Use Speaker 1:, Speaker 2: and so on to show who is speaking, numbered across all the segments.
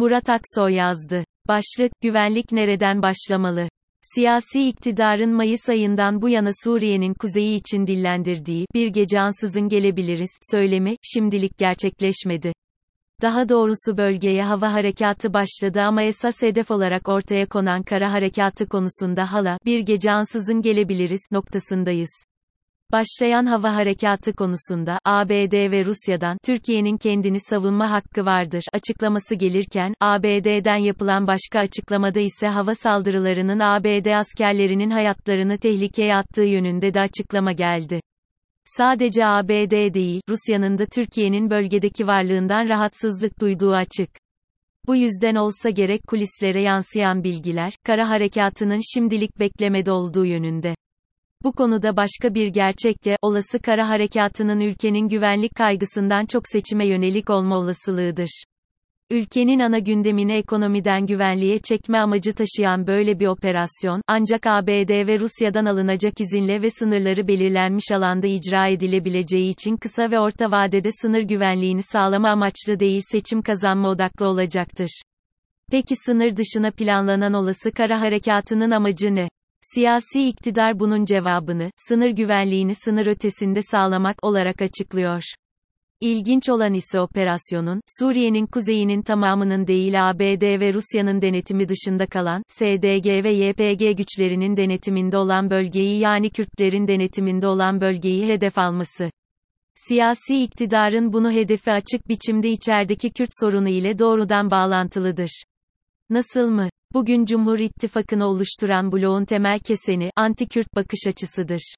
Speaker 1: Murat Aksoy yazdı. Başlık, güvenlik nereden başlamalı? Siyasi iktidarın Mayıs ayından bu yana Suriye'nin kuzeyi için dillendirdiği, bir gece ansızın gelebiliriz, söylemi, şimdilik gerçekleşmedi. Daha doğrusu bölgeye hava harekatı başladı ama esas hedef olarak ortaya konan kara harekatı konusunda hala, bir gece ansızın gelebiliriz, noktasındayız. Başlayan hava harekatı konusunda, ABD ve Rusya'dan, Türkiye'nin kendini savunma hakkı vardır, açıklaması gelirken, ABD'den yapılan başka açıklamada ise hava saldırılarının ABD askerlerinin hayatlarını tehlikeye attığı yönünde de açıklama geldi. Sadece ABD değil, Rusya'nın da Türkiye'nin bölgedeki varlığından rahatsızlık duyduğu açık. Bu yüzden olsa gerek kulislere yansıyan bilgiler, kara harekatının şimdilik beklemede olduğu yönünde. Bu konuda başka bir gerçek de, olası kara harekatının ülkenin güvenlik kaygısından çok seçime yönelik olma olasılığıdır. Ülkenin ana gündemini ekonomiden güvenliğe çekme amacı taşıyan böyle bir operasyon, ancak ABD ve Rusya'dan alınacak izinle ve sınırları belirlenmiş alanda icra edilebileceği için kısa ve orta vadede sınır güvenliğini sağlama amaçlı değil seçim kazanma odaklı olacaktır. Peki sınır dışına planlanan olası kara harekatının amacı ne? Siyasi iktidar bunun cevabını, sınır güvenliğini sınır ötesinde sağlamak olarak açıklıyor. İlginç olan ise operasyonun, Suriye'nin kuzeyinin tamamının değil ABD ve Rusya'nın denetimi dışında kalan, SDG ve YPG güçlerinin denetiminde olan bölgeyi yani Kürtlerin denetiminde olan bölgeyi hedef alması. Siyasi iktidarın bunu hedefi açık biçimde içerideki Kürt sorunu ile doğrudan bağlantılıdır. Nasıl mı? Bugün Cumhur İttifakı'nı oluşturan bloğun temel keseni, anti-Kürt bakış açısıdır.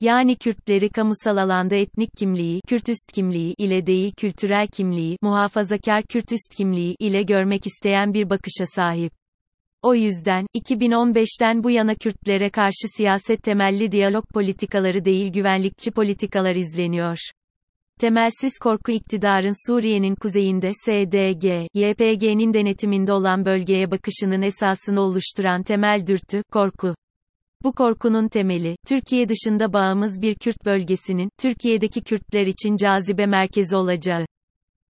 Speaker 1: Yani Kürtleri kamusal alanda etnik kimliği, Kürt üst kimliği ile değil kültürel kimliği, muhafazakar Kürt üst kimliği ile görmek isteyen bir bakışa sahip. O yüzden, 2015'ten bu yana Kürtlere karşı siyaset temelli diyalog politikaları değil güvenlikçi politikalar izleniyor. Temelsiz korku iktidarın Suriye'nin kuzeyinde SDG, YPG'nin denetiminde olan bölgeye bakışının esasını oluşturan temel dürtü, korku. Bu korkunun temeli, Türkiye dışında bağımız bir Kürt bölgesinin, Türkiye'deki Kürtler için cazibe merkezi olacağı.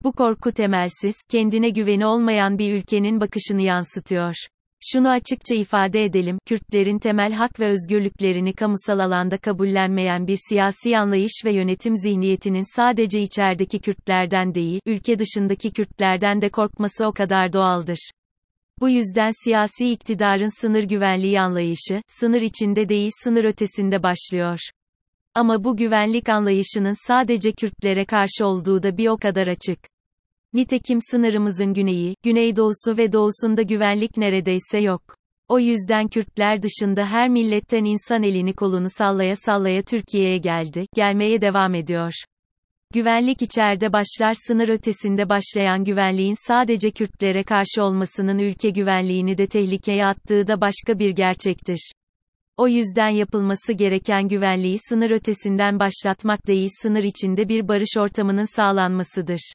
Speaker 1: Bu korku temelsiz, kendine güveni olmayan bir ülkenin bakışını yansıtıyor. Şunu açıkça ifade edelim, Kürtlerin temel hak ve özgürlüklerini kamusal alanda kabullenmeyen bir siyasi anlayış ve yönetim zihniyetinin sadece içerideki Kürtlerden değil, ülke dışındaki Kürtlerden de korkması o kadar doğaldır. Bu yüzden siyasi iktidarın sınır güvenliği anlayışı, sınır içinde değil sınır ötesinde başlıyor. Ama bu güvenlik anlayışının sadece Kürtlere karşı olduğu da bir o kadar açık. Nitekim sınırımızın güneyi, güneydoğusu ve doğusunda güvenlik neredeyse yok. O yüzden Kürtler dışında her milletten insan elini kolunu sallaya sallaya Türkiye'ye geldi, gelmeye devam ediyor. Güvenlik içeride başlar sınır ötesinde başlayan güvenliğin sadece Kürtlere karşı olmasının ülke güvenliğini de tehlikeye attığı da başka bir gerçektir. O yüzden yapılması gereken güvenliği sınır ötesinden başlatmak değil sınır içinde bir barış ortamının sağlanmasıdır.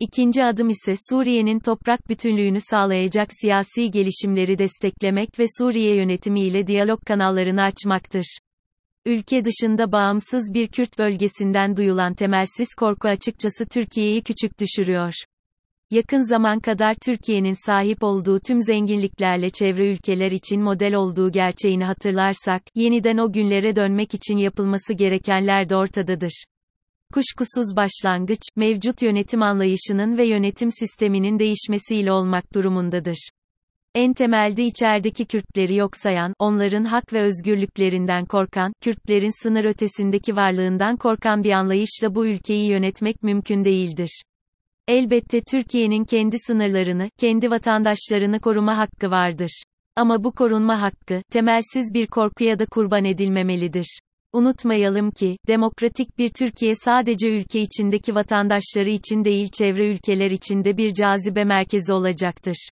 Speaker 1: İkinci adım ise Suriye'nin toprak bütünlüğünü sağlayacak siyasi gelişimleri desteklemek ve Suriye yönetimi ile diyalog kanallarını açmaktır. Ülke dışında bağımsız bir Kürt bölgesinden duyulan temelsiz korku açıkçası Türkiye'yi küçük düşürüyor. Yakın zaman kadar Türkiye'nin sahip olduğu tüm zenginliklerle çevre ülkeler için model olduğu gerçeğini hatırlarsak, yeniden o günlere dönmek için yapılması gerekenler de ortadadır. Kuşkusuz başlangıç, mevcut yönetim anlayışının ve yönetim sisteminin değişmesiyle olmak durumundadır. En temelde içerideki Kürtleri yok sayan, onların hak ve özgürlüklerinden korkan, Kürtlerin sınır ötesindeki varlığından korkan bir anlayışla bu ülkeyi yönetmek mümkün değildir. Elbette Türkiye'nin kendi sınırlarını, kendi vatandaşlarını koruma hakkı vardır. Ama bu korunma hakkı, temelsiz bir korkuya da kurban edilmemelidir. Unutmayalım ki, demokratik bir Türkiye sadece ülke içindeki vatandaşları için değil çevre ülkeler içinde bir cazibe merkezi olacaktır.